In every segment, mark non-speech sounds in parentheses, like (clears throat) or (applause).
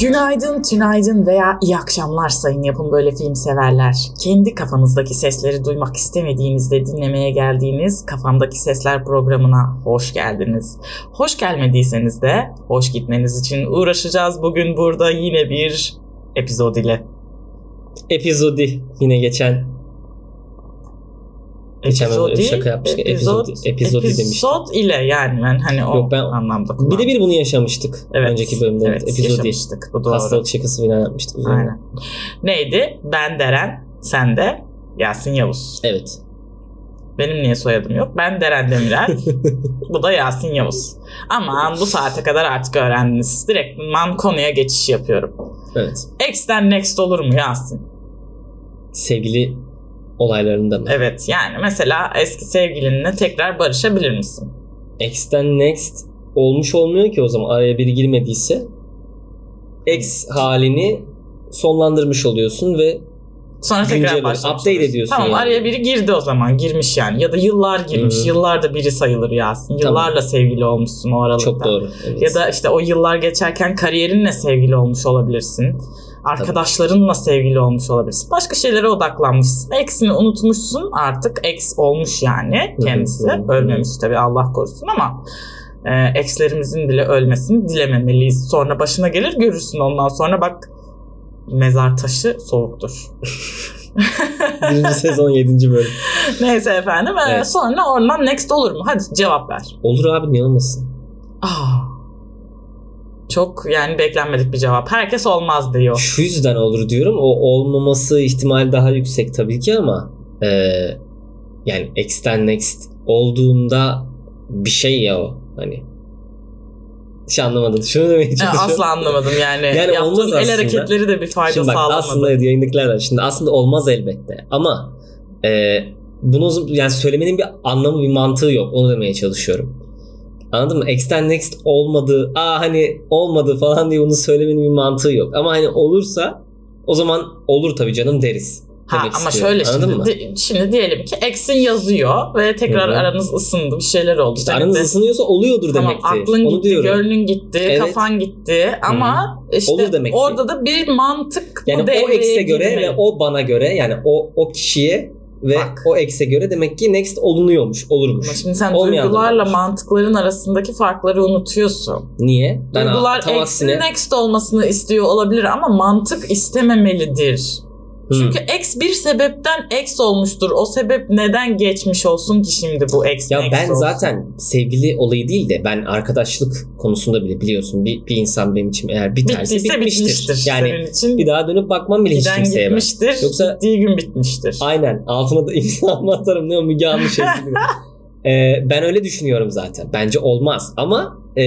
Günaydın, tünaydın veya iyi akşamlar sayın yapın böyle film severler. Kendi kafanızdaki sesleri duymak istemediğinizde dinlemeye geldiğiniz Kafamdaki Sesler programına hoş geldiniz. Hoş gelmediyseniz de hoş gitmeniz için uğraşacağız bugün burada yine bir epizod ile. Epizodi yine geçen Geçen öyle şaka yapmıştım. Epizodi, epizodi demiştim. Epizod ile yani ben hani o Yok, ben- anlamda Bir de bir bunu yaşamıştık. Evet. Önceki bölümde. Evet, epizodi. yaşamıştık. Bu doğru. Hastalık şakası falan yapmıştık. Aynen. Neydi? Ben Deren, sen de Yasin Yavuz. Evet. Benim niye soyadım yok? Ben Deren Demirel. (laughs) bu da Yasin Yavuz. Aman bu saate kadar artık öğrendiniz. Direkt man konuya geçiş yapıyorum. Evet. X'ten next olur mu Yasin? Sevgili olaylarında mı? Evet yani mesela eski sevgilinle tekrar barışabilir misin? X'ten next olmuş olmuyor ki o zaman araya biri girmediyse. X halini sonlandırmış oluyorsun ve Sonra tekrar başlamış update ediyorsun Tamam yani. araya biri girdi o zaman girmiş yani ya da yıllar girmiş Hı hı. yıllarda biri sayılır Yasin. Tamam. Yıllarla sevgili olmuşsun o aralıkta. çok doğru. Evet. Ya da işte o yıllar geçerken kariyerinle sevgili olmuş olabilirsin. Arkadaşlarınla sevgili olmuş olabilirsin. Başka şeylere odaklanmışsın. Eksini unutmuşsun artık. Eks olmuş yani kendisi. Ölmemiş tabii Allah korusun ama e, ekslerimizin bile ölmesini dilememeliyiz. Sonra başına gelir görürsün ondan sonra bak mezar taşı soğuktur. (laughs) Birinci sezon 7. bölüm. Neyse efendim. e, Evet. sonra oradan next olur mu? Hadi cevap ver. Olur abi niye olmasın? Aa, çok yani beklenmedik bir cevap. Herkes olmaz diyor. Şu yüzden olur diyorum. O olmaması ihtimali daha yüksek tabii ki ama e, yani X'ten next olduğunda bir şey ya o hani. Hiç anlamadın. Şunu demeye çalışıyorum. asla anlamadım yani. Yani Yaptığın el hareketleri de bir fayda Şimdi bak sağlamadı. aslında evet, yayındakiler var. Şimdi aslında olmaz elbette ama e, bunu yani söylemenin bir anlamı bir mantığı yok. Onu demeye çalışıyorum. Anladın mı? X'ten next olmadı. Aa hani olmadı falan diye bunu söylemenin bir mantığı yok. Ama hani olursa o zaman olur tabii canım deriz. Ha, demek ama istiyorum. şöyle Anladın şimdi, di- şimdi diyelim ki X'in yazıyor ve tekrar Hı hı. aranız ısındı bir şeyler oldu. İşte Senin aranız de- ısınıyorsa oluyordur Tamam demektir. aklın Onu gitti, diyorum. gönlün gitti, Evet. kafan gitti ama işte Olur demek ki. orada da bir mantık Yani o devreye X'e göre ve o bana göre yani o o kişiye ve Bak. o X'e göre demek ki next olunuyormuş, olurmuş. Ama şimdi sen Olmayan duygularla olmuş. mantıkların arasındaki farkları unutuyorsun. Niye? Ben Duygular aksine next olmasını istiyor olabilir ama mantık istememelidir. Çünkü X bir sebepten X olmuştur. O sebep neden geçmiş olsun ki şimdi bu X Ya next ben olsun? zaten sevgili olayı değil de ben arkadaşlık konusunda bile biliyorsun bir, bir insan benim için eğer biterse bittiyse bitmiştir. bitmiştir. Yani için bir daha dönüp bakmam bile hiç kimseye ben. gitmiştir. Yoksa- Gittiği gün bitmiştir. Aynen altına da (laughs) imza atarım ne o Müge Anlı (laughs) şeysi Ee, ben öyle düşünüyorum zaten. Bence olmaz ama e,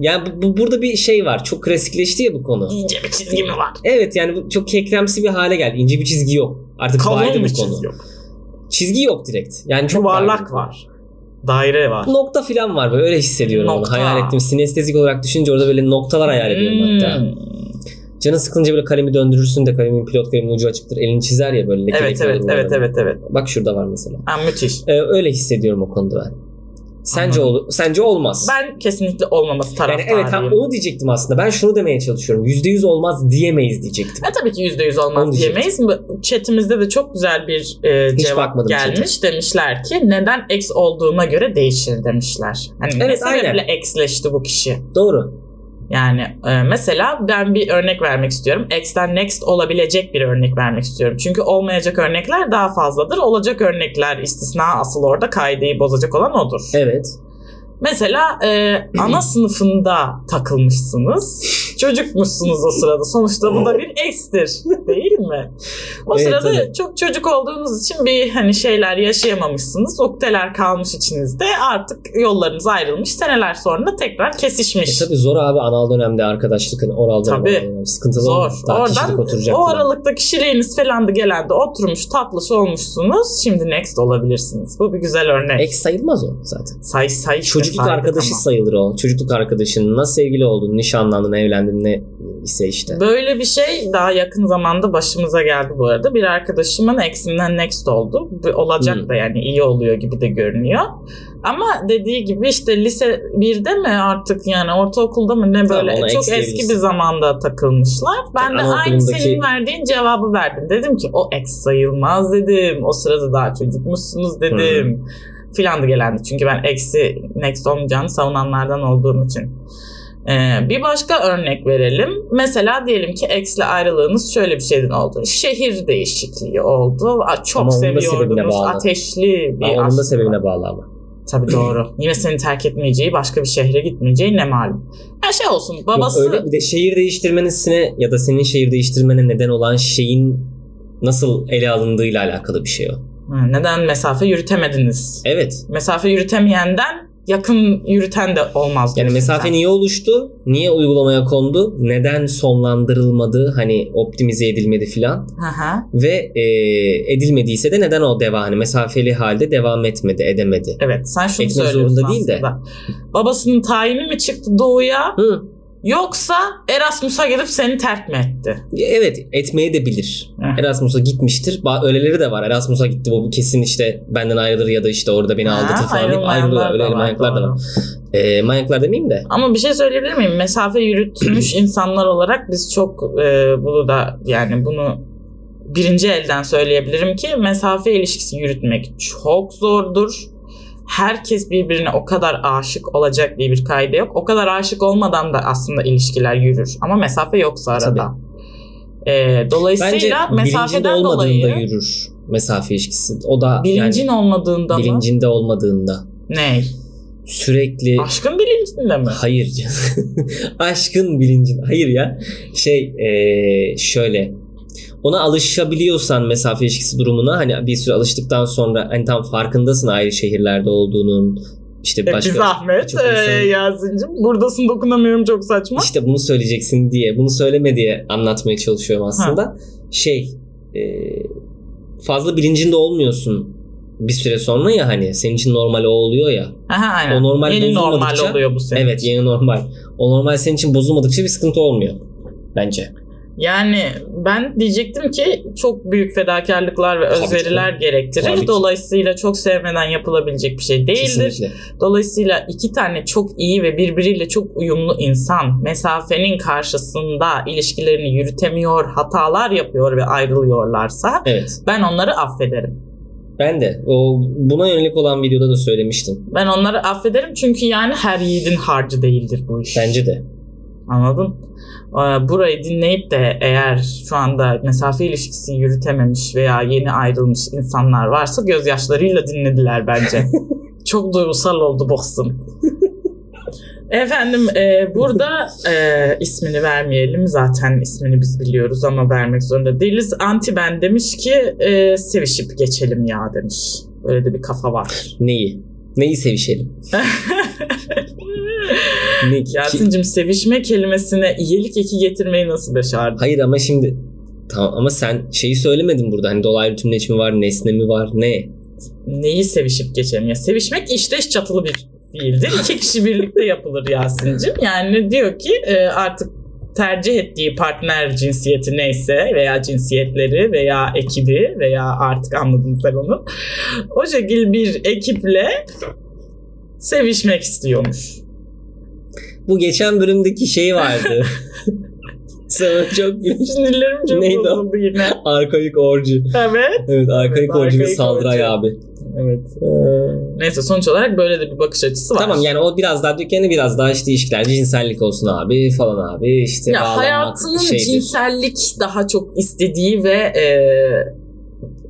yani bu, bu- burada bir şey var. Çok klasikleşti ya bu konu. İnce bir çizgi mi var? Evet yani bu çok kekremsi bir hale geldi. İnce bir çizgi yok. Artık Kalın bu bir konu. çizgi yok. Çizgi yok direkt. Yani çok. Yuvarlak var. Daire var. Nokta falan var böyle öyle hissediyorum Nokta. onu. Hayal ettim. Sinestezik olarak düşünce orada böyle noktalar hayal ediyorum hatta. Canın sıkılınca böyle kalemi döndürürsün de kalemin pilot kalemin ucu açıktır. Elini çizer ya böyle leke Evet leke evet evet evet evet. Bak şurada var mesela. Ha, müthiş. Ee, öyle hissediyorum o konuda ben. Sence ol, sence olmaz. Ben kesinlikle olmaması yani taraftarıyım. evet ha, onu diyecektim aslında. Ben şunu demeye çalışıyorum. %100 olmaz diyemeyiz diyecektim. E tabii ki %100 Onu olmaz diyecektim. diyemeyiz. Chatimizde de çok güzel bir e, Hiç cevap gelmiş. Demişler ki neden ex olduğuna göre değişir demişler. Hani ne Evet, sebeple aynen. exleşti bu kişi? Doğru. Yani e, mesela ben bir örnek vermek istiyorum. X'ten next olabilecek bir örnek vermek istiyorum. Çünkü olmayacak örnekler daha fazladır. Olacak örnekler istisna asıl orada kaideyi bozacak olan odur. Evet. Mesela e, ana (clears throat) sınıfında takılmışsınız. Çocukmuşsunuz o sırada. Sonuçta bu da bir ekstir değil mi? O Evet, sırada evet. çok çocuk olduğunuz için bir hani şeyler yaşayamamışsınız. Ukdeler kalmış içinizde. Artık yollarınız ayrılmış. Seneler sonra tekrar kesişmiş. E tabi zor abi anal dönemde arkadaşlık hani oral dönem, Tabii. dönem sıkıntılı Zor. Daha Oradan oturacak. o aralıkta kişiliğiniz falan da gelende oturmuş tatlış olmuşsunuz. Şimdi next olabilirsiniz. Bu bir güzel örnek. Ek sayılmaz o zaten. Say say Çocuk çocukluk arkadaşı ama. sayılır o. Çocukluk arkadaşın nasıl sevgili oldun, nişanlandın, evlendin ne ise işte. Böyle bir şey daha yakın zamanda başımıza geldi bu arada. Bir arkadaşımın eksinden next oldu. Olacak Hmm. da yani iyi oluyor gibi de görünüyor. Ama dediği gibi işte lise 1'de mi artık yani ortaokulda mı ne Tamam, böyle ona çok eski bir zamanda takılmışlar. Ben de aynı senin verdiğin cevabı verdim. Dedim ki o ex sayılmaz dedim. O sırada daha çocukmuşsunuz dedim. Filandı gelendi. Çünkü ben eksi next olmayacağını savunanlardan olduğum için. Ee, bir başka örnek verelim. Mesela diyelim ki ex'le ayrılığınız şöyle bir şeyden oldu. Şehir değişikliği oldu. Çok Ama da seviyordunuz. Ateşli bir Ama onun da sebebine bağlı ama. Tabii doğru. (laughs) Yine seni terk etmeyeceği, başka bir şehre gitmeyeceği ne malum. Her şey olsun. Babası Yok, öyle bir de şehir değiştirmenesine ya da senin şehir değiştirmene neden olan şeyin nasıl ele alındığıyla alakalı bir şey o. Neden mesafe yürütemediniz? Evet. Mesafe yürütemeyenden yakın yürüten de olmaz. Yani mesafe sen. niye oluştu? Niye uygulamaya kondu? Neden sonlandırılmadı? Hani optimize edilmedi filan. Ve e, edilmediyse de neden o devam hani mesafeli halde devam etmedi, edemedi. Evet sen şunu Etmek söylüyorsun zorunda değil de. Babasının tayini mi çıktı doğuya Hı. Yoksa Erasmus'a gidip seni terk mi etti? Evet, etmeye de bilir. Erasmus'a gitmiştir. Öyleleri de var. Erasmus'a gitti bu kesin işte benden ayrılır ya da işte orada beni aldatır falan deyip ayrılmayanlar ayrılıyor. Öyle manyaklar da var. E, manyaklar demeyeyim de. Ama bir şey söyleyebilir miyim? Mesafe yürütmüş (clears throat) insanlar olarak biz çok e, bunu da yani bunu birinci elden söyleyebilirim ki mesafe ilişkisi yürütmek çok zordur. Herkes birbirine o kadar aşık olacak diye bir kaydı yok. O kadar aşık olmadan da aslında ilişkiler yürür. Ama mesafe yoksa arada. E, dolayısıyla Bence mesafeden olmadığında dolayı yürür mesafe ilişkisi. O da bilincin yani olmadığında mı? bilincinde olmadığında. Ne? Sürekli Aşkın bilincinde mi? Hayır. (laughs) Aşkın bilincin. Hayır ya. Şey eee, şöyle. Ona alışabiliyorsan mesafe ilişkisi durumuna hani bir süre alıştıktan sonra hani tam farkındasın ayrı şehirlerde olduğunun işte E, bir başka zahmet e, Yasin'cim. Buradasın dokunamıyorum çok saçma. işte bunu söyleyeceksin diye bunu söyleme diye anlatmaya çalışıyorum aslında. Şey eee, fazla bilincinde olmuyorsun bir süre sonra ya hani senin için normal o oluyor ya. Aha, aynen. O normal Yeni normal oluyor bu senin Evet yeni normal. O normal senin için bozulmadıkça bir sıkıntı olmuyor bence. Yani ben diyecektim ki çok büyük fedakarlıklar ve Tabii özveriler gerektirir. Tabii ki. Dolayısıyla çok sevmeden yapılabilecek bir şey değildir. Kesinlikle. Dolayısıyla iki tane çok iyi ve birbiriyle çok uyumlu insan mesafenin karşısında ilişkilerini yürütemiyor, hatalar yapıyor ve ayrılıyorlarsa Evet. ben onları affederim. Ben de o buna yönelik olan videoda da söylemiştim. Ben onları affederim çünkü yani her yiğidin harcı değildir bu iş. Bence de. Anladın? Ee, Burayı dinleyip de eğer şu anda mesafe ilişkisi yürütememiş veya yeni ayrılmış insanlar varsa gözyaşlarıyla dinlediler bence. (laughs) Çok duygusal oldu boksum. Efendim e, burada e, ismini vermeyelim. Zaten ismini biz biliyoruz ama vermek zorunda değiliz. Anti ben demiş ki e, sevişip geçelim ya demiş. Öyle de bir kafa var. Neyi? Neyi sevişelim? (laughs) Ne? Yasin'cim sevişme kelimesine iyilik eki getirmeyi nasıl başardın? Hayır ama şimdi tamam ama sen şeyi söylemedin burada. Hani dolaylı tümleç mi var, nesne mi var, ne? neyi sevişip geçelim? Ya sevişmek işteş çatılı bir fiildir. İki kişi birlikte yapılır Yasin'cim. Yani diyor ki e, artık tercih ettiği partner cinsiyeti neyse veya cinsiyetleri veya ekibi veya artık anladın sen onu. O şekil bir ekiple sevişmek istiyormuş. Bu geçen bölümdeki şey vardı. (laughs) Sana çok gülmüş. Sinirlerim çok Neydi bozuldu yine. Arkaik orcu. Evet. Evet arkaik Evet, orcu ve Saldıray abi. Evet. Neyse sonuç olarak böyle de bir bakış açısı var. Tamam yani o biraz daha dükkanı biraz daha işte ilişkiler cinsellik olsun abi falan abi işte ya bağlanmak hayatının şeydir. cinsellik daha çok istediği ve e,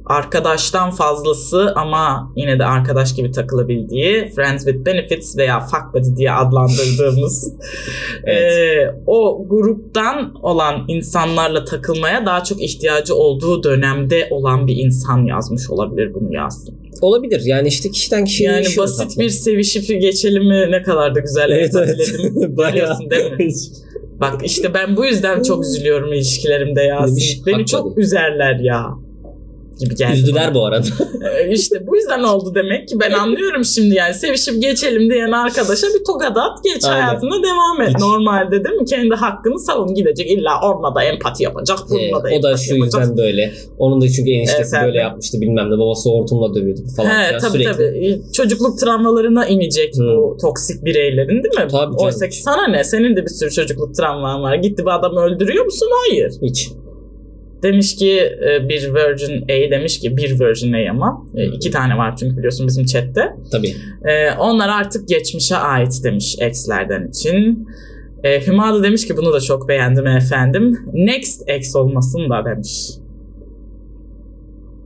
arkadaştan fazlası ama yine de arkadaş gibi takılabildiği Friends with Benefits veya Fuck Buddy diye adlandırdığımız (laughs) Evet. e, o gruptan olan insanlarla takılmaya daha çok ihtiyacı olduğu dönemde olan bir insan yazmış olabilir bunu yazsın. Olabilir yani işte kişiden kişiye Yani basit tatlım. bir sevişip geçelim mi ne kadar da güzel Evet evet. (laughs) Bayağı. Biliyorsun değil mi? Bak işte ben bu yüzden çok üzülüyorum ilişkilerimde Yasin. Beni çok üzerler ya. Gibi geldi. Üzdüler bana. bu arada. Ee, (laughs) İşte bu yüzden oldu demek ki ben anlıyorum şimdi yani sevişip geçelim diyen arkadaşa bir tokat at geç Aynen. hayatına devam et. Hiç. Normalde değil mi? Kendi hakkını savun gidecek illa orada da empati yapacak Ee, bununla da o da şu yapacak. yüzden böyle. Onun da çünkü eniştesi Efendim? böyle yapmıştı bilmem ne. Babası hortumla dövüyordu falan. He filan. tabii Sürekli. tabii. Çocukluk travmalarına inecek Hı. bu toksik bireylerin değil mi? Tabii canım. Oysa ki sana ne? Senin de bir sürü çocukluk travman var. Gitti bir adamı öldürüyor musun? Hayır. Hiç. Demiş ki e, bir Virgin A demiş ki bir Virgin A ama e, iki tane var çünkü biliyorsun bizim chatte. Tabii. E, onlar artık geçmişe ait demiş ex'lerden için. Hüma da demiş ki bunu da çok beğendim efendim. Next ex olmasın da demiş.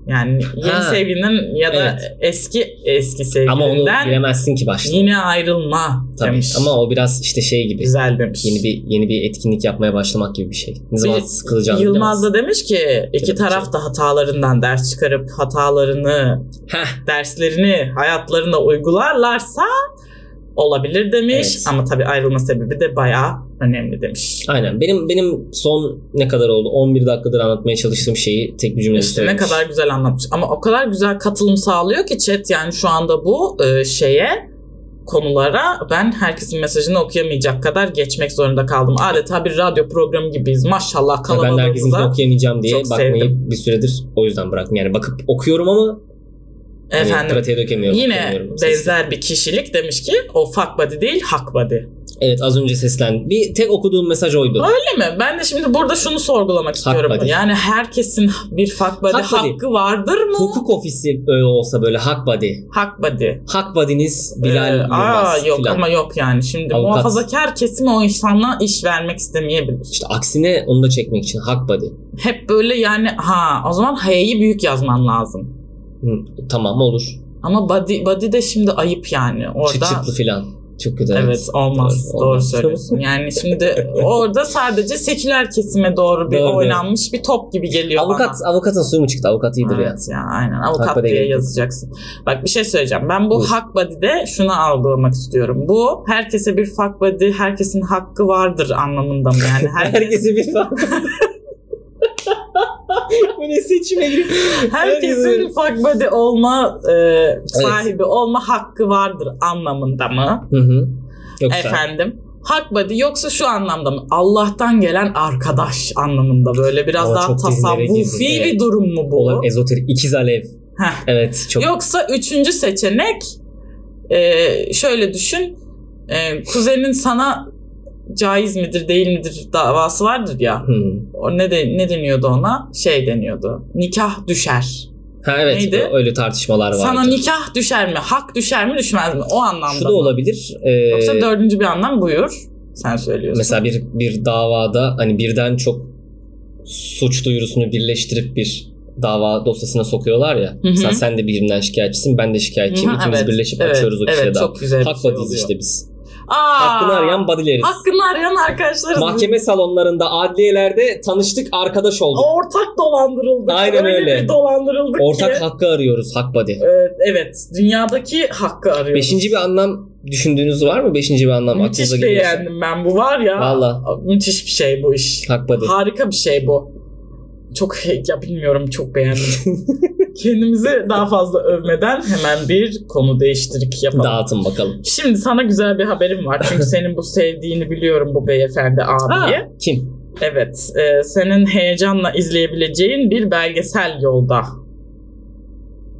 Yani yeni Ha, sevgilinin ya da evet. eski eski Ama onu sevgilinden bilemezsin ki başta. yine ayrılma Tabii. demiş. Ama o biraz işte şey gibi. Güzel demiş. Yeni bir yeni bir etkinlik yapmaya başlamak gibi bir şey. Ne zaman sıkılacağını Yılmaz da demiş ki iki Tabii taraf da hatalarından ders çıkarıp hatalarını Heh, derslerini hayatlarına uygularlarsa olabilir demiş. Evet. Ama tabii ayrılma sebebi de bayağı önemli demiş. aynen. Benim benim son ne kadar oldu? 11 dakikadır anlatmaya çalıştığım şeyi tek bir cümle İşte ne söylemiş. kadar güzel anlatmış. Ama o kadar güzel katılım sağlıyor ki chat yani şu anda bu e, şeye konulara ben herkesin mesajını okuyamayacak kadar geçmek zorunda kaldım. Adeta bir radyo programı gibiyiz. Maşallah Ya ben de kalabalığımıza. okuyamayacağım diye bakmayı sevdim. bir süredir o yüzden bıraktım. Yani bakıp okuyorum ama Efendim pratiğe dökemiyorum. yine benzer bir kişilik demiş ki o fuck body değil hak body. Evet az önce seslen. Bir tek okuduğum mesaj oydu. Öyle mi? Ben de şimdi burada şunu sorgulamak istiyorum. body. Yani herkesin bir fuck body Hak body. hakkı vardır mı? Hukuk ofisi öyle olsa böyle hak body. Hak body. Hak body'niz Bilal Ee, Yılmaz aa, yok filan. ama yok yani. Şimdi Avukat. muhafazakar kesim o insanla iş vermek istemeyebilir. İşte aksine onu da çekmek için hak body. Hep böyle yani ha o zaman H'yi büyük yazman lazım. Tamam olur. Ama body, body de şimdi ayıp yani. Orada Çıt çıtlı filan. Çok kötü. Evet olmaz. Doğru, Doğru, olmaz. söylüyorsun. Yani şimdi orada sadece seküler kesime doğru bir Doğru, oynanmış bir top gibi geliyor Avukat, bana. avukatın suyu mu çıktı? Avukat iyidir ya. Evet ya aynen avukat Hak diye gerek yok. yazacaksın. Bak bir şey söyleyeceğim. Ben bu Buyur. hak body'de şunu algılamak istiyorum. Bu herkese bir fuck body, herkesin hakkı vardır anlamında mı? Yani her, (laughs) Herkese bir fark. Ne seçime giriyor? herkesin fuck body olma e, sahibi olma hakkı vardır anlamında mı? Hı hı. Yoksa Efendim. Hak body yoksa şu anlamda mı? Allah'tan gelen arkadaş anlamında böyle biraz Ama daha tasavvufi bir evet. durum mu bu? olan ezoterik ikiz alev. Heh. Evet çok Yoksa üçüncü seçenek e, şöyle düşün. E, kuzenin sana caiz midir değil midir davası vardır ya. Hı. O ne de, ne deniyordu ona? Şey deniyordu. Nikah düşer. Ha evet Neydi? öyle tartışmalar var. Sana nikah düşer mi? Hak düşer mi düşmez mi? O anlamda. Şu da mı? olabilir. Ee, Yoksa dördüncü bir anlam buyur. Sen söylüyorsun. mesela bir bir davada hani birden çok suç duyurusunu birleştirip bir dava dosyasına sokuyorlar ya. hı. Mesela sen de birinden şikayetçisin, ben de şikayetçiyim. Hı hı, İkimiz evet, birleşip evet, açıyoruz o kişiye Evet dava. çok güzel bir Hak şey işte biz. Aa, Hakkını arayan bodyleriz. Hakkını arayan arkadaşlarız. Mahkeme salonlarında, adliyelerde tanıştık, arkadaş olduk. Ortak dolandırıldık. Aynen öyle. bir dolandırıldık Ortak ki. hakkı arıyoruz, hak body. Evet, evet. Dünyadaki hakkı arıyoruz. Beşinci bir anlam düşündüğünüz var mı? Beşinci bir anlam Müthiş aklınıza geliyorsa. beğendim ben bu var ya. Valla. Müthiş bir şey bu iş. Hak body. Harika bir şey bu. Çok ya bilmiyorum çok beğendim. (laughs) Kendimizi daha fazla övmeden hemen bir konu değiştirik yapalım. Dağıtın bakalım. Şimdi sana güzel bir haberim var. Çünkü (laughs) senin bu sevdiğini biliyorum bu beyefendi abiyi. Ha, kim? Evet. e, senin heyecanla izleyebileceğin bir belgesel yolda.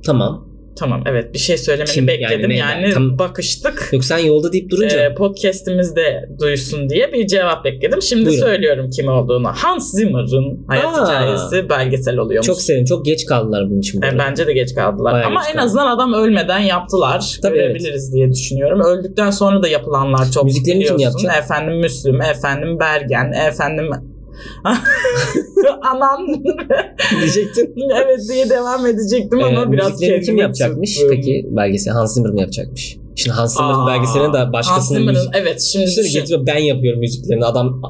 Tamam. Tamam evet bir şey söylemeni Kim? Yani bekledim. ne? Yani, Tam- bakıştık. Yok sen yolda deyip durunca. Ee, podcast'imizde duysun diye bir cevap bekledim. Şimdi Buyurun. söylüyorum kim olduğunu. Hans Zimmer'ın hayat Aa. hikayesi belgesel oluyormuş. çok sevdim. Çok geç kaldılar bunun için. bu E, bence de geç kaldılar. Bayağı Ama geç en kaldı. azından adam ölmeden yaptılar. Tabii, Görebiliriz diye düşünüyorum. Öldükten sonra da yapılanlar çok Müziklerini kim biliyorsun. yapacak? Efendim Müslüm, efendim Bergen, efendim (laughs) Anam (laughs) Diyecektin. evet diye devam edecektim ama Ee, biraz müziklerini kim yapacakmış tuttum. peki belgesel? Hans Zimmer mi yapacakmış? Şimdi Hans Zimmer'ın Aa, belgeseline de Hans başkasının Zimmer'ın müzik... evet şimdi düşün. getiriyor ben yapıyorum müziklerini. Adam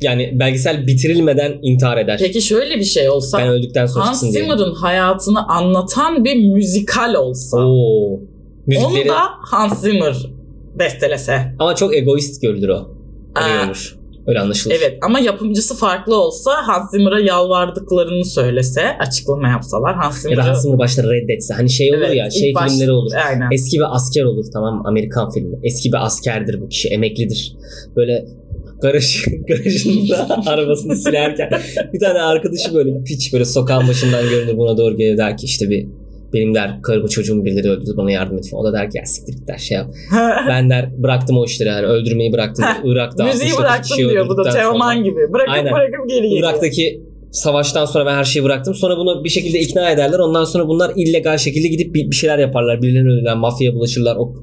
yani belgesel bitirilmeden intihar eder. Peki şöyle bir şey olsa ben öldükten sonra Hans. Zimmer'ın hayatını anlatan bir müzikal olsa Oo. Müzikleri onu da Hans Zimmer bestelese. ama çok egoist görülür o. Aa, görülür. Öyle anlaşılır. Evet ama yapımcısı farklı olsa Hans Zimmer'a yalvardıklarını söylese, açıklama yapsalar Hans Ya da Zimmer'ı... Hans Zimmer başta reddetse. Hani şey olur Evet, ya şey baş- filmleri olur. Aynen. Eski bir asker olur tamam? Amerikan filmi. Eski bir askerdir bu kişi. Emeklidir. Böyle garaj, (laughs) garajında (laughs) arabasını silerken bir tane arkadaşı böyle piç böyle sokağın başından görünür buna doğru gelir der ki işte bir benim der karımı çocuğumu birileri öldürdü bana yardım et falan. O da der ki ya siktir git der şey yap. (laughs) Ben der bıraktım o işleri hani öldürmeyi bıraktım. Irak'ta Müziği 69 bıraktım kişi diyor bu da Teoman gibi. Bırakıp Aynen. bırakıp geri geliyor. Irak'taki savaştan sonra ben her şeyi bıraktım. Sonra bunu bir şekilde ikna ederler. Ondan sonra bunlar illegal şekilde gidip bir, bir şeyler yaparlar. Birilerine öldürürler, mafyaya bulaşırlar. O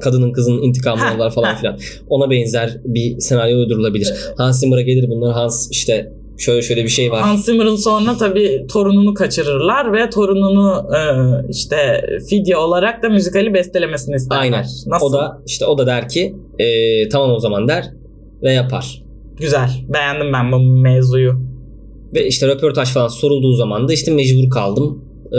kadının kızının intikamını alırlar falan filan. Ona benzer bir senaryo uydurulabilir. Hans Zimmer'a gelir bunlar. Hans işte şöyle şöyle bir şey var. Hans Zimmer'ın sonra tabii torununu kaçırırlar ve torununu e, işte fidye olarak da müzikali bestelemesini isterler. Aynen. Nasıl? O da işte o da der ki "Ee, tamam o zaman der ve yapar. Güzel. Beğendim ben bu mevzuyu. Ve işte röportaj falan sorulduğu zaman da işte mecbur kaldım. Ee,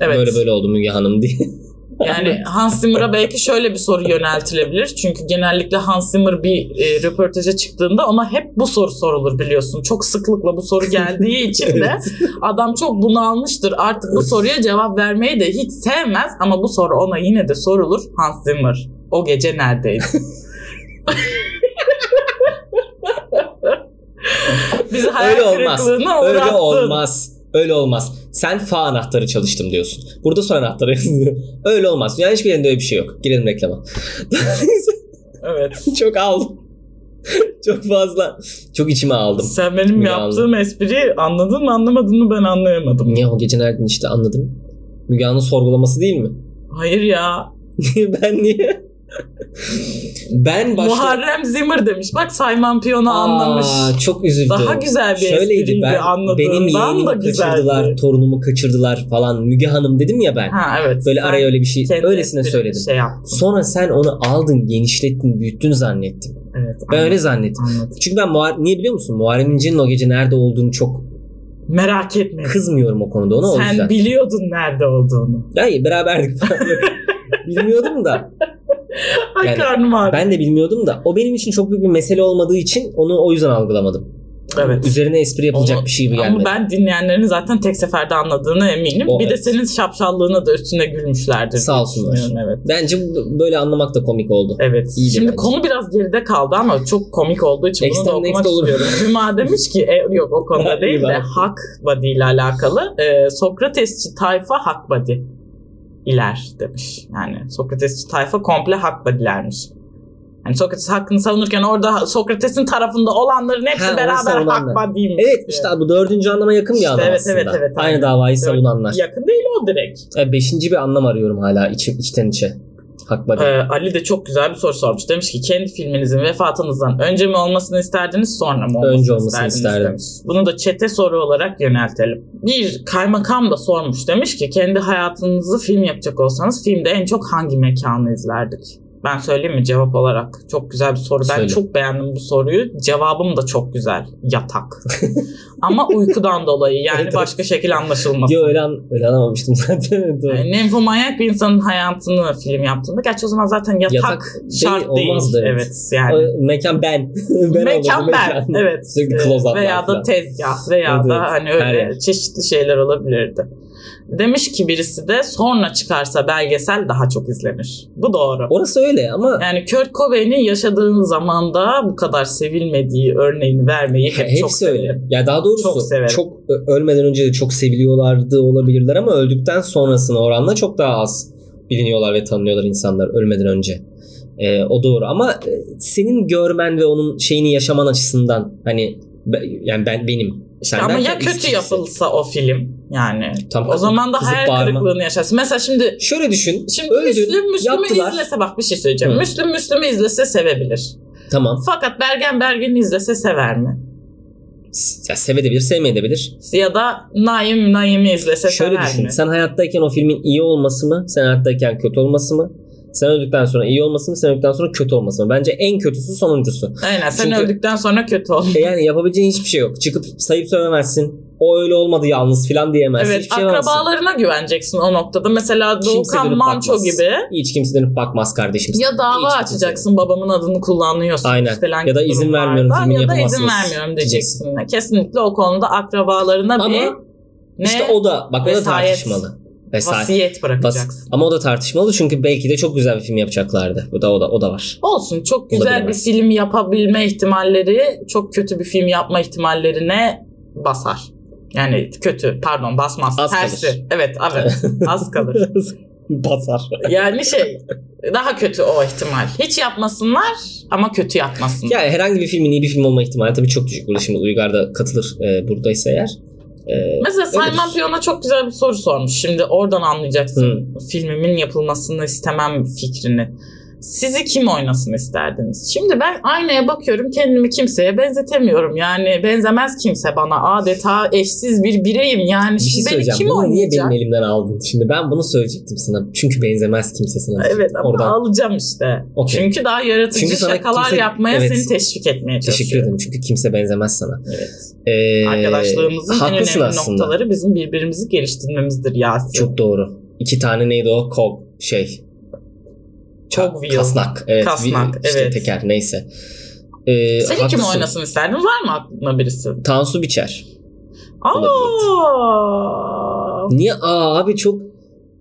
Evet. Böyle böyle oldu Müge Hanım diye. (laughs) Yani Hans Zimmer'a belki şöyle bir soru yöneltilebilir. Çünkü genellikle Hans Zimmer bir e, röportaja çıktığında ona hep bu soru sorulur biliyorsun. Çok sıklıkla bu soru geldiği (laughs) için de Evet. adam çok bunalmıştır. Artık bu soruya cevap vermeyi de hiç sevmez ama bu soru ona yine de sorulur. Hans Zimmer o gece neredeydi? (laughs) Bizi hayal Öyle olmaz. Öyle olmaz. Öyle olmaz. Sen fa anahtarı çalıştım diyorsun. Burada son anahtarı yazıyor. (laughs) Öyle olmaz. Yani hiçbir yerinde öyle bir şey yok. Girelim reklama. (laughs) Evet. çok aldım. (laughs) çok fazla. Çok içime aldım. Sen benim Müge yaptığım espriyi anladın mı anlamadın mı ben anlayamadım. Niye o gece nereden işte anladım. Müge Anlı sorgulaması değil mi? Hayır ya. ben niye? Ben başta... Muharrem Zimmer demiş. Bak Sayman Piyon'u anlamış. Çok üzüldüm. Daha güzel bir Şöyleydi espriydi ben anladığından benim da kaçırdılar, güzeldi. torunumu kaçırdılar falan. Müge Hanım dedim ya ben. Ha evet. Böyle araya öyle bir şey öylesine söyledim. Şey yaptın. Sonra sen onu aldın, genişlettin, büyüttün zannettim. Evet. Ben öyle anladım, zannettim. anladım. Çünkü ben Muhar- niye biliyor musun? Muharrem İnce'nin o gece nerede olduğunu çok Merak etme. kızmıyorum o konuda ona o Sen yüzden. biliyordun nerede olduğunu. Hayır beraberdik. (laughs) Bilmiyordum da. Ay Yani karnım ağrıyor. Ben de bilmiyordum da. O benim için çok büyük bir mesele olmadığı için onu o yüzden algılamadım. Evet. Üzerine espri yapılacak Onu- bir şey gibi Ama gelmedi. ben dinleyenlerin zaten tek seferde anladığına eminim. O, bir de evet. senin şapşallığına da üstüne gülmüşlerdir. Sağ olsunlar. Evet. Bence böyle anlamak da komik oldu. Evet. İyiydi Şimdi bence. konu biraz geride kaldı ama çok komik olduğu için bunu da okumak next olur. istiyorum. (laughs) Hüma demiş ki e, yok o konuda (laughs) değil de hak body ile alakalı. E, Sokratesçi tayfa hak body iler demiş. Yani Sokratesçi tayfa komple hak body'lermiş. Yani Sokrates hakkını savunurken orada Sokrates'in tarafında olanların hepsi Ha, beraber savunanlar. hak body'ymiş. Evet işte bu dördüncü anlama yakın bir İşte anlam evet, aslında. evet, evet, Aynı davayı savunanlar. Yakın değil o direkt. E, beşinci bir anlam arıyorum hala iç, içten içe. Hak body. Ee, Ali de çok güzel bir soru sormuş. Demiş ki kendi filminizin vefatınızdan önce mi olmasını isterdiniz sonra mı olmasını, Önce olmasını isterdiniz isterdim. demiş. Bunu da çete soru olarak yöneltelim. Bir kaymakam da sormuş. Demiş ki kendi hayatınızı film yapacak olsanız filmde en çok hangi mekanı izlerdik? Ben söyleyeyim mi cevap olarak? Çok güzel bir soru. Ben Söyle. çok beğendim bu soruyu. Cevabım da çok güzel. Yatak. (laughs) Ama uykudan dolayı yani Evet, başka şekil anlaşılmasın. Diyor öyle, an, öyle anlamamıştım zaten. (laughs) Doğru. Yani Nymphomaniac bir insanın hayatını film yaptığında gerçi o zaman zaten yatak, Yatak şart değil, değil. olmazdı, evet. evet. yani. O, mekan ben. (laughs) ben mekan olurdum, ben. mekan. Evet. Sürekli veya da tezgah veya Evet, da hani öyle çeşitli şeyler olabilirdi. Demiş ki birisi de sonra çıkarsa belgesel daha çok izlenir. Bu doğru. Orası öyle ama Yani Kurt Cobain'in yaşadığı zamanda bu kadar sevilmediği örneğini vermeyi hep çok hepsi öyle. severim. Ya daha doğrusu Çok severim. çok ölmeden önce de çok seviliyorlardı olabilirler ama öldükten sonrasına oranla çok daha az biliniyorlar ve tanınıyorlar insanlar ölmeden önce. Ee, o doğru ama e, senin görmen ve onun şeyini yaşaman açısından hani yani ben benim Sen ama ya kötü eskisi. yapılsa o film yani Tam o zaman da hayal bağırma. kırıklığını yaşarsın. Mesela şimdi Şöyle düşün. Şimdi öldün, Müslüm Müslüm'ü yaptılar. izlese bak bir şey söyleyeceğim. Hı. Müslüm Müslüm'ü izlese sevebilir. Tamam. Fakat Bergen Bergen'i izlese sever mi? Ya sevebilir, sevmeyebilir. Ya da Naim Naim'i izlese Şöyle sever düşün. mi? Sen hayattayken o filmin iyi olması mı? Sen hayattayken kötü olması mı? Sen öldükten sonra iyi olması mı? Sen öldükten sonra kötü olması mı? Bence en kötüsü sonuncusu. Aynen sen Çünkü- öldükten sonra kötü ol. E yani yapabileceğin hiçbir şey yok. Çıkıp sayıp söylemezsin. o öyle olmadı yalnız filan diyemezsin. Evet Hiçbir şey yapamazsın. akrabalarına güveneceksin o noktada. Mesela Kimse Doğukan Manço bakmaz. gibi. Hiç kimse dönüp bakmaz kardeşim. Ya dava Hiç kimse. açacaksın babamın adını kullanıyorsun Aynen. falan Ya da izin vermiyorum, filmi Ya da izin vermiyorum diyeceksin. Kesinlikle o konuda akrabalarına Ama bir ne İşte o da bak o da tartışmalı. Vesayet. vasiyet bırakacaksın. Ama o da tartışmalı çünkü belki de çok güzel bir film yapacaklardı. Bu da o da o da var. Olsun çok güzel bir Olabilemez. film yapabilme ihtimalleri çok kötü bir film yapma ihtimallerine basar. Yani kötü pardon basmaz. Az Tersi. kalır. Evet evet az kalır. (laughs) Basar. Yani şey daha kötü o ihtimal. Hiç yapmasınlar ama kötü yapmasınlar. Yani herhangi bir filmin iyi bir film olma ihtimali tabii çok düşük. Burada şimdi Uygar da katılır e, buradaysa eğer. E, Mesela Simon öyledir. Pion'a çok güzel bir soru sormuş. Şimdi oradan anlayacaksın filmimin yapılmasını istemem fikrini. Sizi kim oynasın isterdiniz? Şimdi ben aynaya bakıyorum kendimi kimseye benzetemiyorum. Yani benzemez kimse bana. Adeta eşsiz bir bireyim. Yani bir şey beni kim Bunu niye oynayacak? benim elimden aldın? Şimdi ben bunu söyleyecektim sana. Çünkü benzemez kimse sana. Evet ama Oradan. alacağım işte. Okey. Çünkü daha yaratıcı Çünkü şakalar kimse- yapmaya Evet. seni teşvik etmeye Teşekkür çalışıyorum. ederim çünkü kimse benzemez sana. Evet. Ee, Arkadaşlığımızın en önemli aslında. noktaları bizim birbirimizi geliştirmemizdir Yasin. Çok doğru. İki tane neydi o? Kog şey. Çok wheel. Kasnak. Evet. Kasnak, wheel, işte evet. teker neyse. Ee, Seni kim oynasın isterdin? Var mı aklına birisi? Tansu Biçer. Aa. Niye? Aa abi çok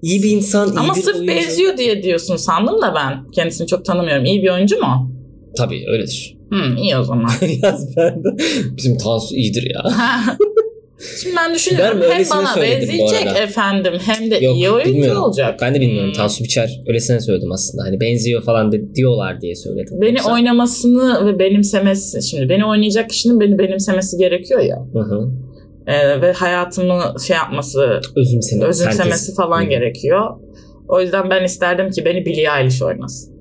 iyi bir insan. iyi Ama bir sırf oyuncu. benziyor diye diyorsun sandım da ben. Kendisini çok tanımıyorum. İyi bir oyuncu mu? Tabii öyledir. Hmm, iyi o zaman. (laughs) Yaz ben de. Bizim Tansu iyidir ya. (laughs) Şimdi ben düşünüyorum Ben hem bana benzeyecek efendim hem de Yok, iyi oyuncu bilmiyorum. olacak. Ben de bilmiyorum. Hmm. Tansu Biçer öylesine söyledim aslında. Hani benziyor falan de, diyorlar diye söyledim. Beni Yoksa- oynamasını ve benimsemesi, şimdi beni oynayacak kişinin beni benimsemesi gerekiyor ya. Hı hı. Ee, ve hayatımı şey yapması, Özümseme. özümsemesi sentez. falan Hı. gerekiyor. O yüzden ben isterdim ki beni Billie Eilish oynasın.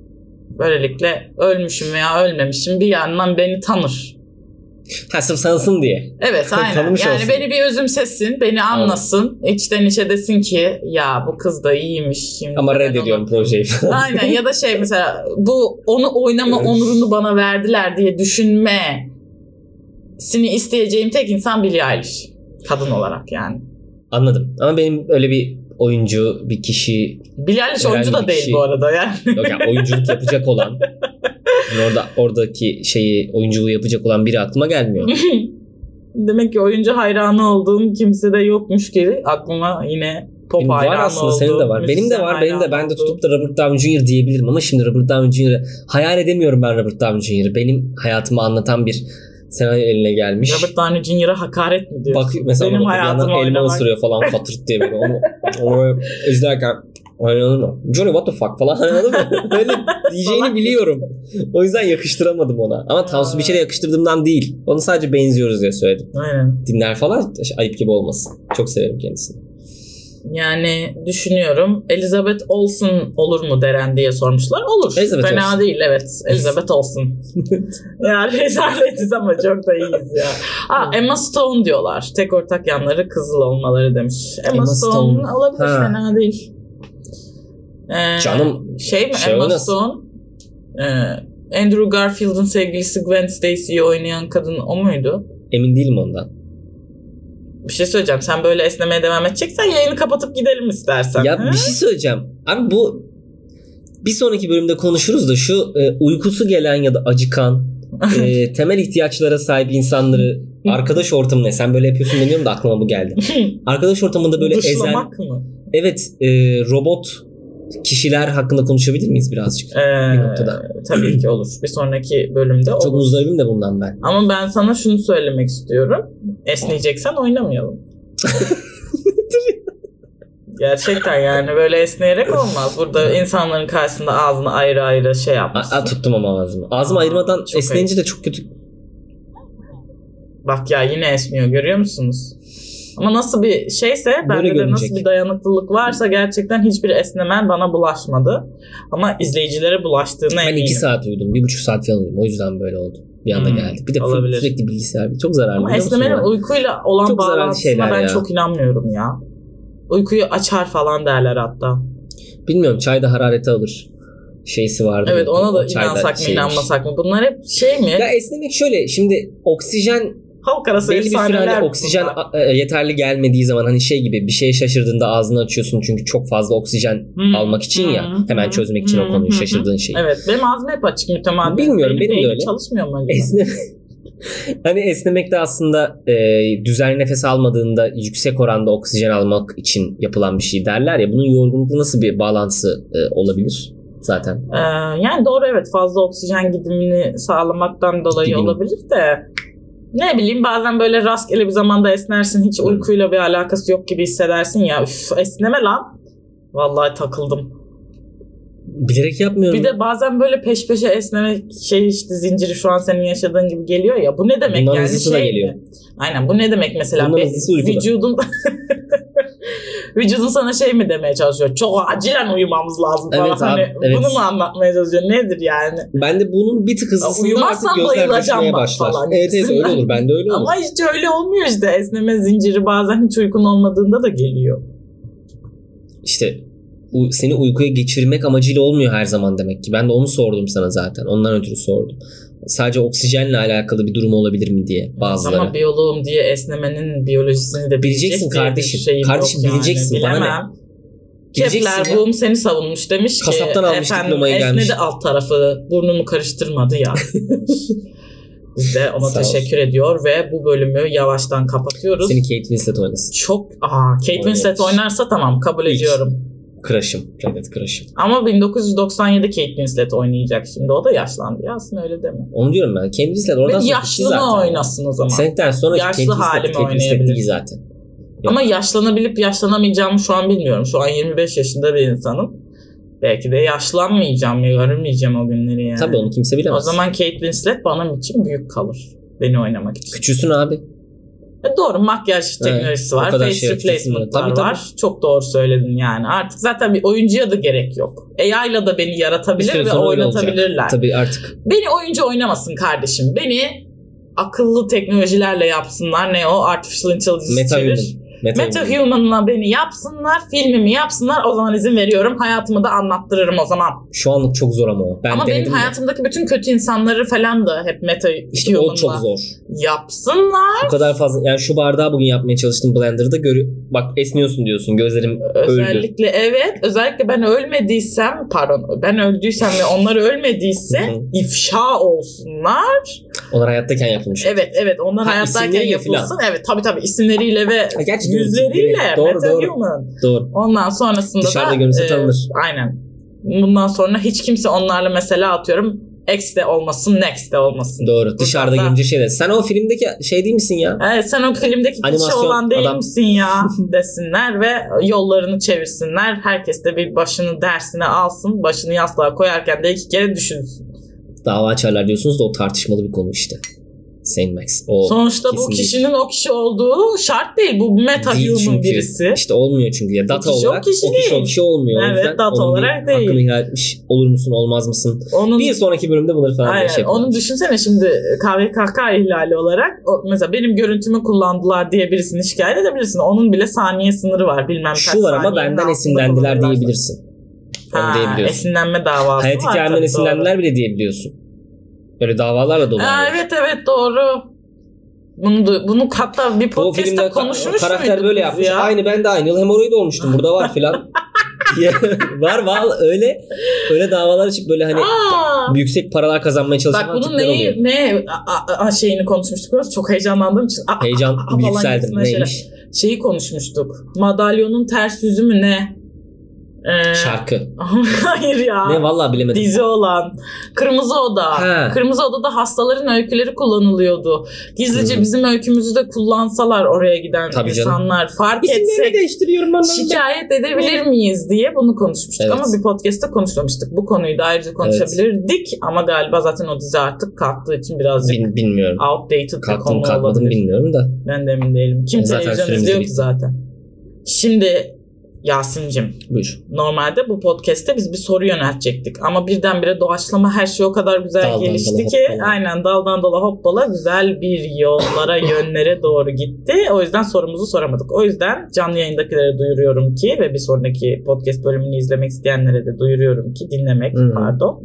Böylelikle ölmüşüm veya ölmemişim bir yandan beni tanır. Ha sırf sanısın diye. Evet (laughs) aynen. Tanımış yani olsun. beni bir özümsesin, beni anlasın. içten içe desin ki ya bu kız da iyiymiş. Şimdi Ama reddediyorum onu- projeyi falan. Aynen ya da şey mesela bu onu oynama onurunu bana verdiler diye düşünme sini isteyeceğim tek insan Billie Eilish. Kadın olarak yani. Anladım. Ama benim öyle bir oyuncu, bir kişi Billie Eilish oyuncu da değil bu arada yani. yok yani oyunculuk yapacak olan (laughs) orada oradaki şeyi oyunculuğu yapacak olan biri aklıma gelmiyor. (laughs) Demek ki oyuncu hayranı olduğum kimse de yokmuş gibi aklıma yine pop Benim var hayranı aslında senin de var. Benim de var. Benim de ben de tutup da Robert Downey Jr. diyebilirim ama şimdi Robert Downey Jr. hayal edemiyorum ben Robert Downey Jr. Benim hayatımı anlatan bir senaryo eline gelmiş. Robert Downey Jr.'a hakaret mi diyorsun? Bak mesela Benim hayatımı elma ısırıyor falan patırt diye böyle onu, onu (laughs) izlerken mı? Johnny what the fuck falan (laughs) anladın mı? Öyle diyeceğini biliyorum. O yüzden yakıştıramadım ona. Ama Tansu Biçer'e yakıştırdığımdan değil. Onu sadece benziyoruz diye söyledim. Aynen. Dinler falan ayıp gibi olmasın. Çok severim kendisini. Yani düşünüyorum Elizabeth Olsen olur mu Deren diye sormuşlar. Olur. Elizabeth Fena Olsen. değil evet. Elizabeth Olsen. (laughs) yani rezaletiz ama çok da iyiyiz ya. Ha, Emma Stone diyorlar. Tek ortak yanları kızıl olmaları demiş. Emma, Emma Stone, Stone. olabilir Ha. fena değil. Ee, Canım, Şey mi şey Emma. Stone? Ee, Andrew Garfield'ın sevgilisi Gwen Stacy'yi oynayan kadın o muydu? Emin değilim ondan. Bir şey söyleyeceğim. Sen böyle esnemeye devam edeceksen yayını kapatıp gidelim istersen. Ya ha? bir şey söyleyeceğim. Abi bu bir sonraki bölümde konuşuruz da şu e, uykusu gelen ya da acıkan e, (laughs) temel ihtiyaçlara sahip insanları arkadaş ortamına sen böyle yapıyorsun demiyorum da aklıma bu geldi. (laughs) Arkadaş ortamında böyle ezen Dışlamak mı? evet e, robot kişiler hakkında konuşabilir miyiz birazcık? Ee, Bir noktada. tabii ki olur. Bir sonraki bölümde Çok olur. muzdaribim de bundan ben. Ama ben sana şunu söylemek istiyorum. Esneyeceksen oynamayalım. (laughs) Gerçekten yani böyle esneyerek olmaz. Burada insanların karşısında ağzını ayrı ayrı şey yapmışsın. a, tuttum ama ağzımı. Ağzımı ayırmadan Çok esneyince de çok kötü. Bak ya yine esniyor görüyor musunuz? Ama nasıl bir şeyse bende de nasıl bir dayanıklılık varsa gerçekten hiçbir esnemen bana bulaşmadı. Ama izleyicilere bulaştığına Ben eminim. iki saat uyudum. Bir buçuk saat falan uyudum. O yüzden böyle oldu. Bir anda Hmm, geldi. Bir de olabilir. sürekli bilgisayar. Çok zararlı. Ama esnemenin uykuyla olan Çok bağlantısına ben ya. çok inanmıyorum ya. Uykuyu açar falan derler hatta. Bilmiyorum çay da harareti alır. Şeysi vardı. Evet ona da inansak mı şeymiş. inanmasak mı? Bunlar hep şey mi? Ya esnemek şöyle şimdi oksijen halk arası belli bir süre efsaneler hani oksijen a- e, yeterli gelmediği zaman hani şey gibi bir şeye şaşırdığında ağzını açıyorsun çünkü çok fazla oksijen Hı, almak için ya hı, hemen hı, çözmek için hı, o konuyu şaşırdığın şeyi. Evet benim ağzım hep açık mütemadil. Bilmiyorum, benim de beynim öyle. çalışmıyor mu acaba? Esneme (laughs) hani esnemek de aslında e, düzenli nefes almadığında yüksek oranda oksijen almak için yapılan bir şey derler ya bunun yorgunlukla nasıl bir bağlantısı e, olabilir zaten? Ee, yani doğru evet fazla oksijen gidimini sağlamaktan dolayı Gidimi. olabilir de ne bileyim bazen böyle rastgele bir zamanda esnersin hiç uykuyla bir alakası yok gibi hissedersin ya üf esneme lan. Vallahi takıldım. Bilerek yapmıyorum. Bir de bazen böyle peş peşe esneme şey işte zinciri şu an senin yaşadığın gibi geliyor ya. Bu ne demek Bundan yani şey geliyor. Aynen bu ne demek mesela? Hızlısı uykuda. vücudun (laughs) vücudun sana şey mi demeye çalışıyor? Çok acilen uyumamız lazım falan. Evet abi, hani evet. bunu mu anlatmaya çalışıyor? Nedir yani? Ben de bunun bir tık hızlısında artık gözler kaçmaya başlar. falan Evet evet öyle olur. Bende öyle olur. Ama hiç öyle olmuyor işte. Esneme zinciri bazen hiç uykun olmadığında da geliyor. İşte seni uykuya geçirmek amacıyla olmuyor her zaman demek ki. Ben de onu sordum sana zaten. Ondan ötürü sordum. Sadece oksijenle alakalı bir durum olabilir mi diye bazıları. Ama biyoloğum diye esnemenin biyolojisini de Bileceksin kardeşim. şeyim Kardeşim yok yani. bileceksin, bana ne? Bilemem. Bileceksin Kepler. Boom seni savunmuş demiş ki Kasaptan almış diplomayı esnedi gelmiş." alt tarafı burnumu karıştırmadı ya. (laughs) Biz de ona Sağ olsun. teşekkür ediyor ve bu bölümü yavaştan kapatıyoruz. Seni Kate Winslet oynasın. Çok aa Kate Winslet Oynar. oynarsa tamam kabul İlk. ediyorum. Crush'ım. Red Dead Crush'ım. Ama 1997 Kate Winslet oynayacak şimdi. O da yaşlandı ya aslında öyle deme. Onu diyorum ben. Kate Winslet oradan sonra yaşlı gitti mı zaten. oynasın o zaman? Senetten sonra Yaşlı Kate Winslet, Kate Winslet değil zaten. Yok. Ama yaşlanabilip yaşlanamayacağımı şu an bilmiyorum. Şu an 25 yaşında bir insanım. Belki de yaşlanmayacağım ya görmeyeceğim o günleri yani. Tabii onu kimse bilemez. O zaman Kate Winslet benim için büyük kalır. Beni oynamak için. Küçülsün abi. E doğru makyaj teknolojisi o var. Face şey replacement'lar Tabii, tabii. var. Çok doğru söyledin yani. Artık zaten bir oyuncuya da gerek yok. AI ile da beni yaratabilir ve oynatabilirler. Tabii artık. Beni oyuncu oynamasın kardeşim. Beni akıllı teknolojilerle yapsınlar. Ne o? Artificial Intelligence Meta çevir. Meta, Meta human. Human'la beni yapsınlar, filmimi yapsınlar. O zaman izin veriyorum. Hayatımı da anlattırırım o zaman. Şu anlık çok zor ama o. Ben Ama benim hayatımdaki bütün kötü insanları falan da hep Meta İşte o Human'la çok zor. yapsınlar. O kadar fazla. Yani şu bardağı bugün yapmaya çalıştım Blender'da. Görü Bak esniyorsun diyorsun. Gözlerim öldü. Özellikle evet. Özellikle ben ölmediysem pardon ben öldüysem ve onlar ölmediyse ifşa olsunlar. Onlar hayattayken yapılmış. Evet evet onlar Ha, hayattayken yapılsın. Evet tabii tabii isimleriyle ve Ha, gerçi yüzleriyle Doğru, Meta doğru. Human. Doğru. Ondan sonrasında Dışarıda da görünse e, tanınır. aynen. Bundan sonra hiç kimse onlarla mesela atıyorum X de olmasın, Next de olmasın. Doğru. Dışarıda da- görünce şey de. Sen o filmdeki şey değil misin ya? Evet sen o filmdeki kişi Animasyon olan değil adam. misin ya (laughs) desinler ve yollarını çevirsinler. Herkes de bir başını dersine alsın. Başını yastığa koyarken de iki kere düşünsün. Dava açarlar diyorsunuz da o tartışmalı bir konu işte. Saint Max. O Sonuçta bu kişinin o kişi olduğu şart değil. Bu meta Değil human çünkü. birisi. İşte olmuyor çünkü ya data kişi o olarak kişi o kişi değil. o kişi olmuyor. O Evet, yüzden data onun olarak değil. Hakkını ihlal etmiş. Olur musun olmaz mısın? Onun Bir sonraki bölümde bunları falan Aynen. şey yapalım. Onu düşünsene şimdi KVKK ihlali olarak o, mesela benim görüntümü kullandılar diye birisini şikayet edebilirsin. Onun bile saniye sınırı var. Bilmem kaç Şu var ama saniyenin benden altında esinlendiler kullanırlarsa. diyebilirsin. Onu Ha, diyebiliyorsun. esinlenme davası Hayat var. hikayemden tabii, esinlendiler bile diyebiliyorsun. Böyle davalarla. Ha, evet evet doğru. Bunu, du- bunu hatta bir O podcast'ta filmde ka- konuşmuş karakter muyduk böyle biz yapmış. ya? Aynı ben de aynı yıl hemoroid olmuştum. Burada var filan. (laughs) Var var öyle öyle davalar açıp böyle hani Aa! yüksek paralar kazanmaya çalışan Bak bunun tipler oluyor. neyi, ne a- a- şeyini konuşmuştuk. Biraz Çok heyecanlandığım için. A- a- Heyecan falan yükseldim. Neymiş? Şeyi konuşmuştuk. Madalyonun ters yüzü mü ne? Ee, Şarkı. (laughs) Hayır ya. Ne vallahi bilemedim. Dizi olan. Kırmızı Oda. Ha. Kırmızı Oda'da hastaların öyküleri kullanılıyordu. Gizlice Hı. bizim öykümüzü de kullansalar oraya giden Tabii canım. insanlar fark İsimlerini etsek değiştiriyorum ben. şikayet edebilir miyiz diye bunu konuşmuştuk. Evet. Ama bir podcast'ta konuşmamıştık. Bu konuyu da ayrıca konuşabilirdik. Ama galiba zaten o dizi artık kalktığı için birazcık Bil- bilmiyorum. outdated bir Kalktım konu kalkmadım olabilir. bilmiyorum da. Ben de emin değilim. Kim Zaten televizyon izliyor ki zaten. Şimdi Yasin'cim Buyur. normalde bu podcast'te biz bir soru yöneltecektik. Ama birdenbire doğaçlama her şey o kadar güzel Daldan gelişti dala ki hoppala. aynen daldan dala hoppala güzel bir yollara (laughs) yönlere doğru gitti. O yüzden sorumuzu soramadık. O yüzden canlı yayındakilere duyuruyorum ki ve bir sonraki podcast bölümünü izlemek isteyenlere de duyuruyorum ki dinlemek Hı. pardon.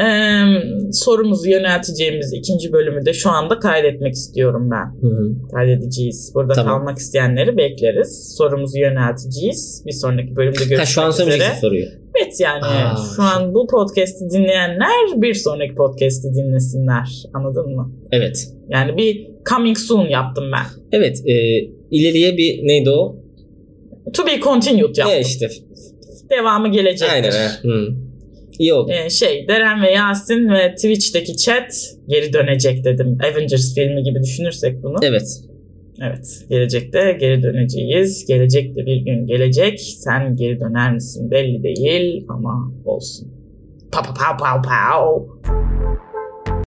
Ee, sorumuzu yönelteceğimiz ikinci bölümü de şu anda kaydetmek istiyorum ben hı. kaydedeceğiz. Burada Tamam. kalmak isteyenleri bekleriz. Sorumuzu yönelteceğiz. Bir sonraki bölümde görüşmek Ha, şu an üzere. soruyu. Evet yani Aa, şu an bu podcast'i dinleyenler bir sonraki podcast'i dinlesinler. Anladın mı? Evet. Yani bir coming soon yaptım ben. Evet. E, ileriye bir neydi o? To be continued yaptım. E işte. Devamı gelecektir. Aynen. Hı. İyi oldu. Ee, şey Deren ve Yasin ve Twitch'teki chat geri dönecek dedim. Avengers filmi gibi düşünürsek bunu. Evet. Evet, gelecekte geri döneceğiz. Gelecekte bir gün gelecek. Sen geri döner misin belli değil ama olsun. Pa pa pa pa pa.